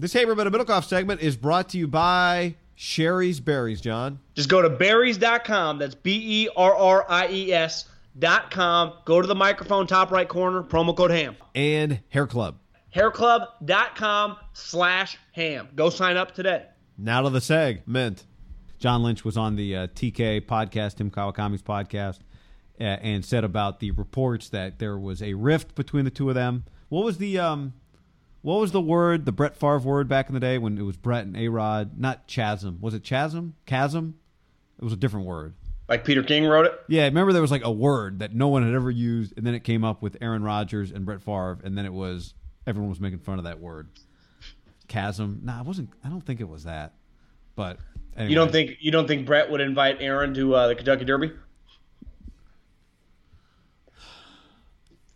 This Haber But Middlekauff segment is brought to you by Shari's Berries, John. Just go to berries.com. That's B E R R I E S.com. Go to the microphone, top right corner, promo code HAM. And Hair Club. Hairclub.com slash ham. Go sign up today. Now to the seg. Mint. John Lynch was on the uh, TK podcast, Tim Kawakami's podcast, uh, and said about the reports that there was a rift between the two of them. What was the um, what was the word, the Brett Favre word back in the day when it was Brett and A Rod? Not chasm. Was it chasm? Chasm? It was a different word. Like Peter King wrote it? Yeah, remember there was like a word that no one had ever used, and then it came up with Aaron Rodgers and Brett Favre, and then it was everyone was making fun of that word. Chasm. Nah, it wasn't. I don't think it was that. But anyway. You don't think you don't think Brett would invite Aaron to uh, the Kentucky Derby?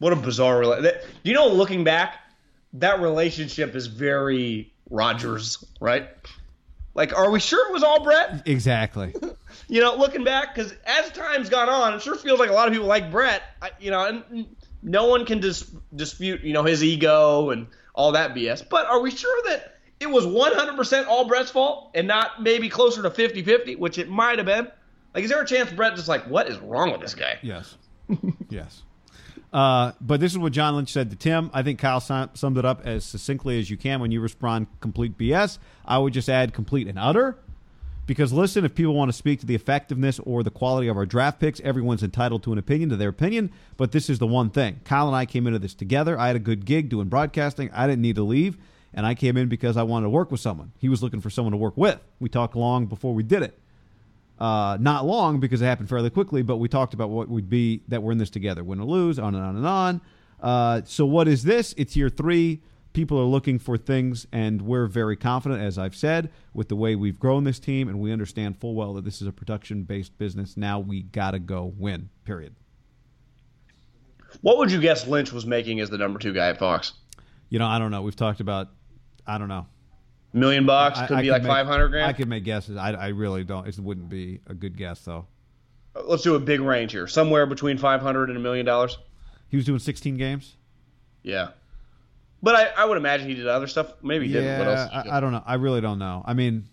What a bizarre. Do you know, looking back, that relationship is very Rodgers, right? Like, are we sure it was all Brett? exactly? You know, looking back, because as time's gone on, it sure feels like a lot of people like Brett. I, you know, and no one can dis- dispute, you know, his ego and all that BS. But are we sure that it was 100% all Brett's fault and not maybe closer to 50-50, which it might have been? Like, is there a chance Brett just like, what is wrong with this guy? Yes. yes. Uh, but this is what John Lynch said to Tim. I think Kyle summed it up as succinctly as you can when you respond complete BS. I would just add complete and utter. Because listen, if people want to speak to the effectiveness or the quality of our draft picks, everyone's entitled to an opinion, to their opinion. But this is the one thing. Kyle and I came into this together. I had a good gig doing broadcasting. I didn't need to leave. And I came in because I wanted to work with someone. He was looking for someone to work with. We talked long before we did it. Uh, not long because it happened fairly quickly, but we talked about what would be that we're in this together, win or lose, on and on and on. Uh, so what is this? It's year three. People are looking for things, and we're very confident, as I've said, with the way we've grown this team, and we understand full well that this is a production-based business. Now we gotta go win. Period. What would you guess Lynch was making as the number two guy at Fox? You know, I don't know. We've talked about. I don't know. Million bucks could I, I be like five hundred grand. I could make guesses. I, I really don't. It wouldn't be a good guess though. Uh, let's do a big range here, somewhere between five hundred and a million dollars. He was doing 16 games. Yeah, but I, I would imagine he did other stuff. Maybe he yeah, didn't. What else? I, I don't know. I really don't know. I mean,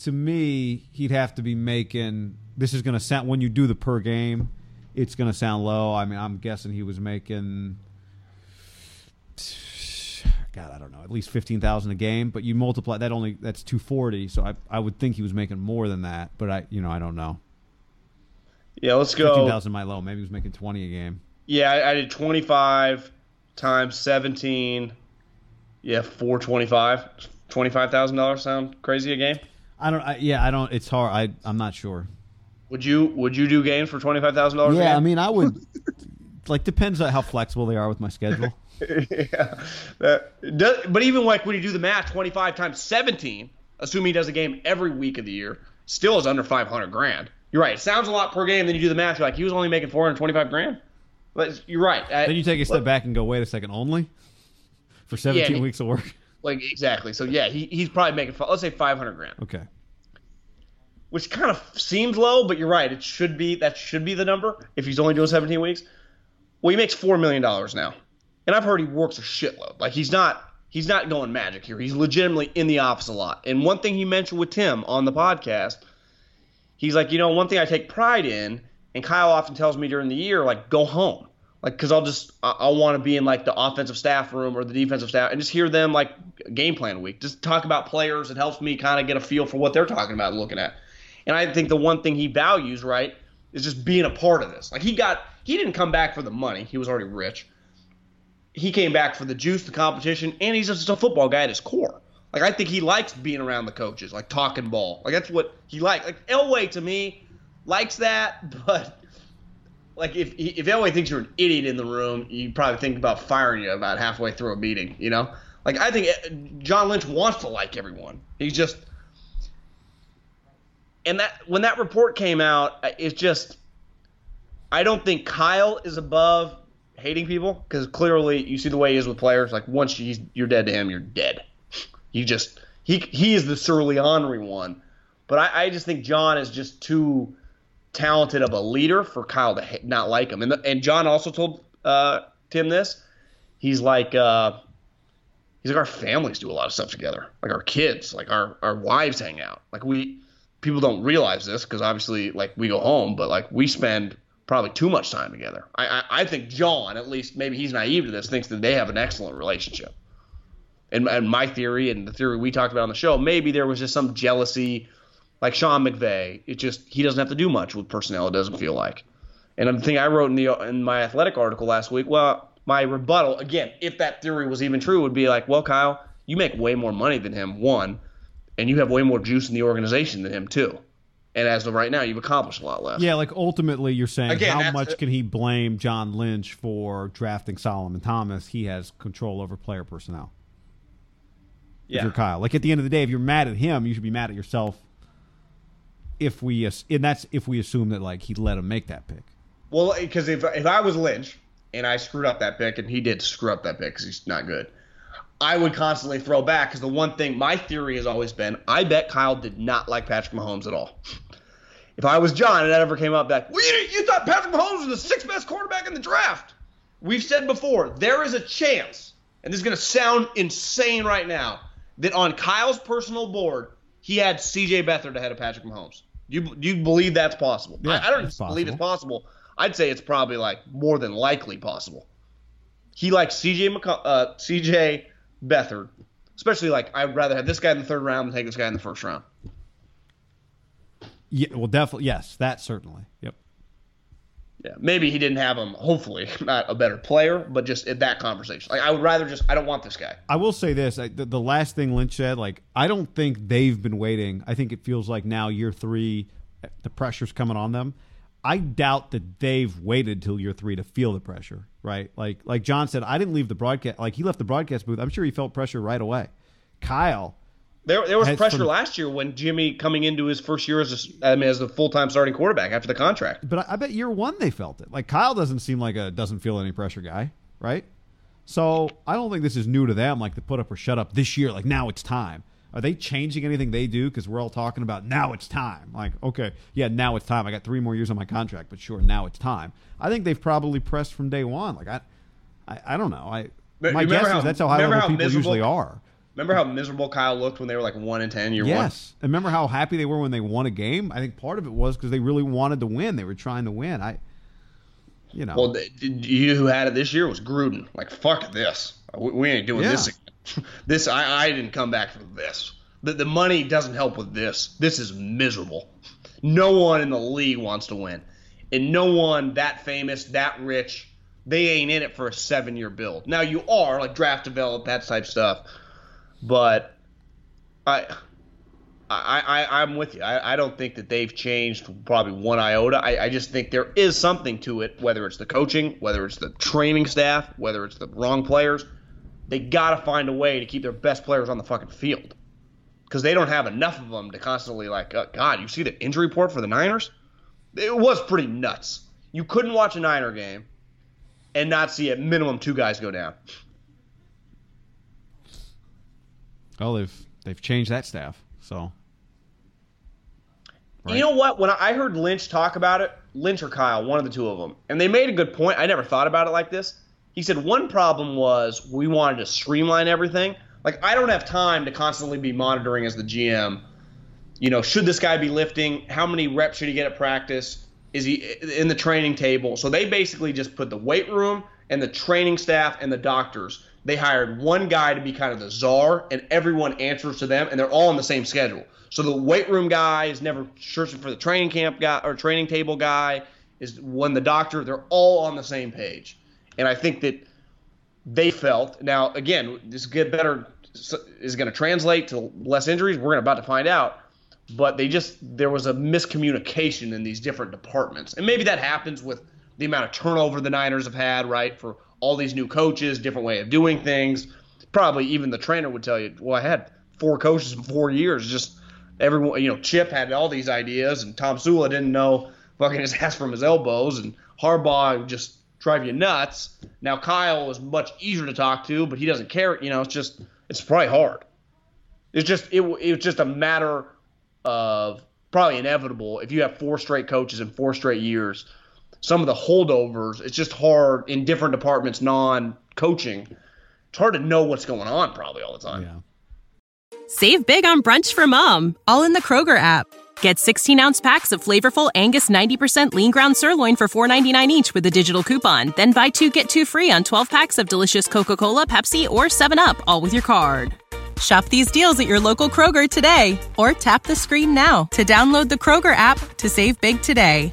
to me, he'd have to be making. This is going to sound when you do the per game, it's going to sound low. I mean, I'm guessing he was making. God, I don't know, at least fifteen thousand a game. But you multiply that only that's two forty. So I I would think he was making more than that. But I you know I don't know. Yeah, let's go. Fifteen thousand might low. Maybe he was making twenty a game. Yeah, I, I did twenty five times seventeen. Yeah, four twenty five. Twenty five thousand dollars sound crazy a game? I don't. I, yeah, I don't. It's hard. I I'm not sure. Would you Would you do games for twenty five thousand dollars? Yeah, I mean, I would. like depends on how flexible they are with my schedule. yeah, that, does, but even like when you do the math, twenty five times seventeen, assuming he does a game every week of the year, still is under five hundred grand. You're right. It sounds a lot per game. Then you do the math. You're like, he was only making four hundred twenty five grand. But you're right. then you take a step back and go, wait a second, only. for 17 he- weeks of work. Like exactly. So yeah, he, he's probably making let's say five hundred grand, Okay. which kind of seems low, but you're right. It should be that should be the number if he's only doing seventeen weeks. Well, he makes four million dollars now, and I've heard he works a shitload. Like he's not he's not going magic here. He's legitimately in the office a lot. And one thing he mentioned with Tim on the podcast, he's like, you know, one thing I take pride in, and Kyle often tells me during the year, like, go home. Like, because I'll just, I- want to be in like the offensive staff room or the defensive staff and just hear them like game plan week. Just talk about players. It helps me kind of get a feel for what they're talking about looking at. And I think the one thing he values, right, is just being a part of this. Like, he got, he didn't come back for the money. He was already rich. He came back for the juice, the competition, and he's just a football guy at his core. Like I think he likes being around the coaches, like talking ball. Like that's what he likes. Like Elway to me likes that, but like if if Elway thinks you're an idiot in the room, you probably think about firing you about halfway through a meeting. You know, like I think uh, John Lynch wants to like everyone. He's just and that when that report came out, it's just I don't think Kyle is above hating people because clearly you see the way he is with players. Like once you're dead to him, you're dead. You just he he is the surly ornery one, but I, I just think John is just too talented of a leader for Kyle to ha- not like him. And the, and John also told uh, Tim this. He's like uh, he's like our families do a lot of stuff together. Like our kids, like our our wives hang out. Like we people don't realize this because obviously like we go home, but like we spend probably too much time together. I, I I think John, at least maybe he's naive to this, thinks that they have an excellent relationship. And, and my theory and the theory we talked about on the show, maybe there was just some jealousy, like Sean McVay. It just he doesn't have to do much with personnel. It doesn't feel like. And the thing I wrote in the in my athletic article last week, well, my rebuttal again, if that theory was even true, would be like, well, Kyle, you make way more money than him, one, and you have way more juice in the organization than him, two. And as of right now, you've accomplished a lot less. Yeah, like ultimately, you're saying Again, how much can he blame John Lynch for drafting Solomon Thomas? He has control over player personnel. If you're Kyle, like at the end of the day, if you're mad at him, you should be mad at yourself. If we and that's if we assume that like he let him make that pick. Well, because if if I was Lynch and I screwed up that pick, and he did screw up that pick because he's not good, I would constantly throw back. Because the one thing my theory has always been, I bet Kyle did not like Patrick Mahomes at all. If I was John and that ever came up, like, well, you, you thought Patrick Mahomes was the sixth best quarterback in the draft. We've said before, there is a chance, and this is going to sound insane right now, that on Kyle's personal board, he had C.J. Beathard ahead of Patrick Mahomes. Do you, do you believe that's possible? Yeah, I, I don't it's believe it's possible. possible. I'd say it's probably like more than likely possible. He likes C.J. McC- uh, C.J. Beathard, especially like I'd rather have this guy in the third round than take this guy in the first round. Yeah, well, definitely yes, that certainly. Yep. Yeah, maybe he didn't have him. Hopefully, not a better player, but just in that conversation. Like I would rather just I don't want this guy. I will say this: I, the, the last thing Lynch said, like, I don't think they've been waiting. I think it feels like now year three, the pressure's coming on them. I doubt that they've waited till year three to feel the pressure, right? Like, like John said, I didn't leave the broadcast. Like, he left the broadcast booth. I'm sure he felt pressure right away. Kyle, There, there was pressure from- last year when Jimmy coming into his first year as a, I mean, as the full time starting quarterback after the contract. but I, I bet year one they felt it. Like Kyle doesn't seem like a doesn't feel any pressure guy, right? So I don't think this is new to them. Like the put up or shut up this year. Like now it's time. Are they changing anything they do? Because we're all talking about now it's time. Like okay, yeah, now it's time. I got three more years on my contract, but sure, now it's time. I think they've probably pressed from day one. Like I, I, I don't know. I But my guess how- is that's how high level how people miserable- usually are. Remember how miserable Kyle looked when they were like one and ten year one. Yes. And remember how happy they were when they won a game? I think part of it was because they really wanted to win. They were trying to win. I, you know. Well, th- you who had it this year was Gruden. Like fuck this, we, we ain't doing Yeah. this again. This I, I didn't come back for this. The, the money doesn't help with this. This is miserable. No one in the league wants to win, and no one that famous, that rich, they ain't in it for a seven year build. Now you are like draft develop that type stuff, but I. I, I, I'm with you. I, I don't think that they've changed probably one iota. I, I just think there is something to it, whether it's the coaching, whether it's the training staff, whether it's the wrong players. They got to find a way to keep their best players on the fucking field because they don't have enough of them to constantly, like, uh, God, you see the injury report for the Niners? It was pretty nuts. You couldn't watch a Niner game and not see at minimum two guys go down. Oh, they've they've changed that staff. So You know what? When I heard Lynch talk about it, Lynch or Kyle, one of the two of them, and they made a good point. I never thought about it like this. He said one problem was we wanted to streamline everything. Like I don't have time to constantly be monitoring as the GM. You know, should this guy be lifting? How many reps should he get at practice? Is he in the training table? So they basically just put the weight room and the training staff and the doctors. They hired one guy to be kind of the czar, and everyone answers to them, and they're all on the same schedule. So the weight room guy is never searching for the training camp guy or training table guy. Is when the doctor. They're all on the same page, and I think that they felt. Now again, this get better is going to translate to less injuries. We're about to find out but they just there was a miscommunication in these different departments. And maybe that happens with the amount of turnover the Niners have had, right? For all these new coaches, different way of doing things. Probably even the trainer would tell you, "Well, I had four coaches in 4 years. Just everyone, you know, Chip had all these ideas and Tomsula didn't know fucking his ass from his elbows and Harbaugh just drive you nuts. Now Kyle is much easier to talk to, but he doesn't care, you know, it's just it's probably hard. It's just it it's just a matter of probably inevitable if you have four straight coaches in four straight years. Some of the holdovers, it's just hard in different departments, non coaching. It's hard to know what's going on probably all the time. yeah. Save big on brunch for mom, all in the Kroger app. Get 16 ounce packs of flavorful Angus 90% lean ground sirloin for $4.99 each with a digital coupon. Then buy two get two free on 12 packs of delicious Coca Cola, Pepsi, or 7UP, all with your card. Shop these deals at your local Kroger today or tap the screen now to download the Kroger app to save big today.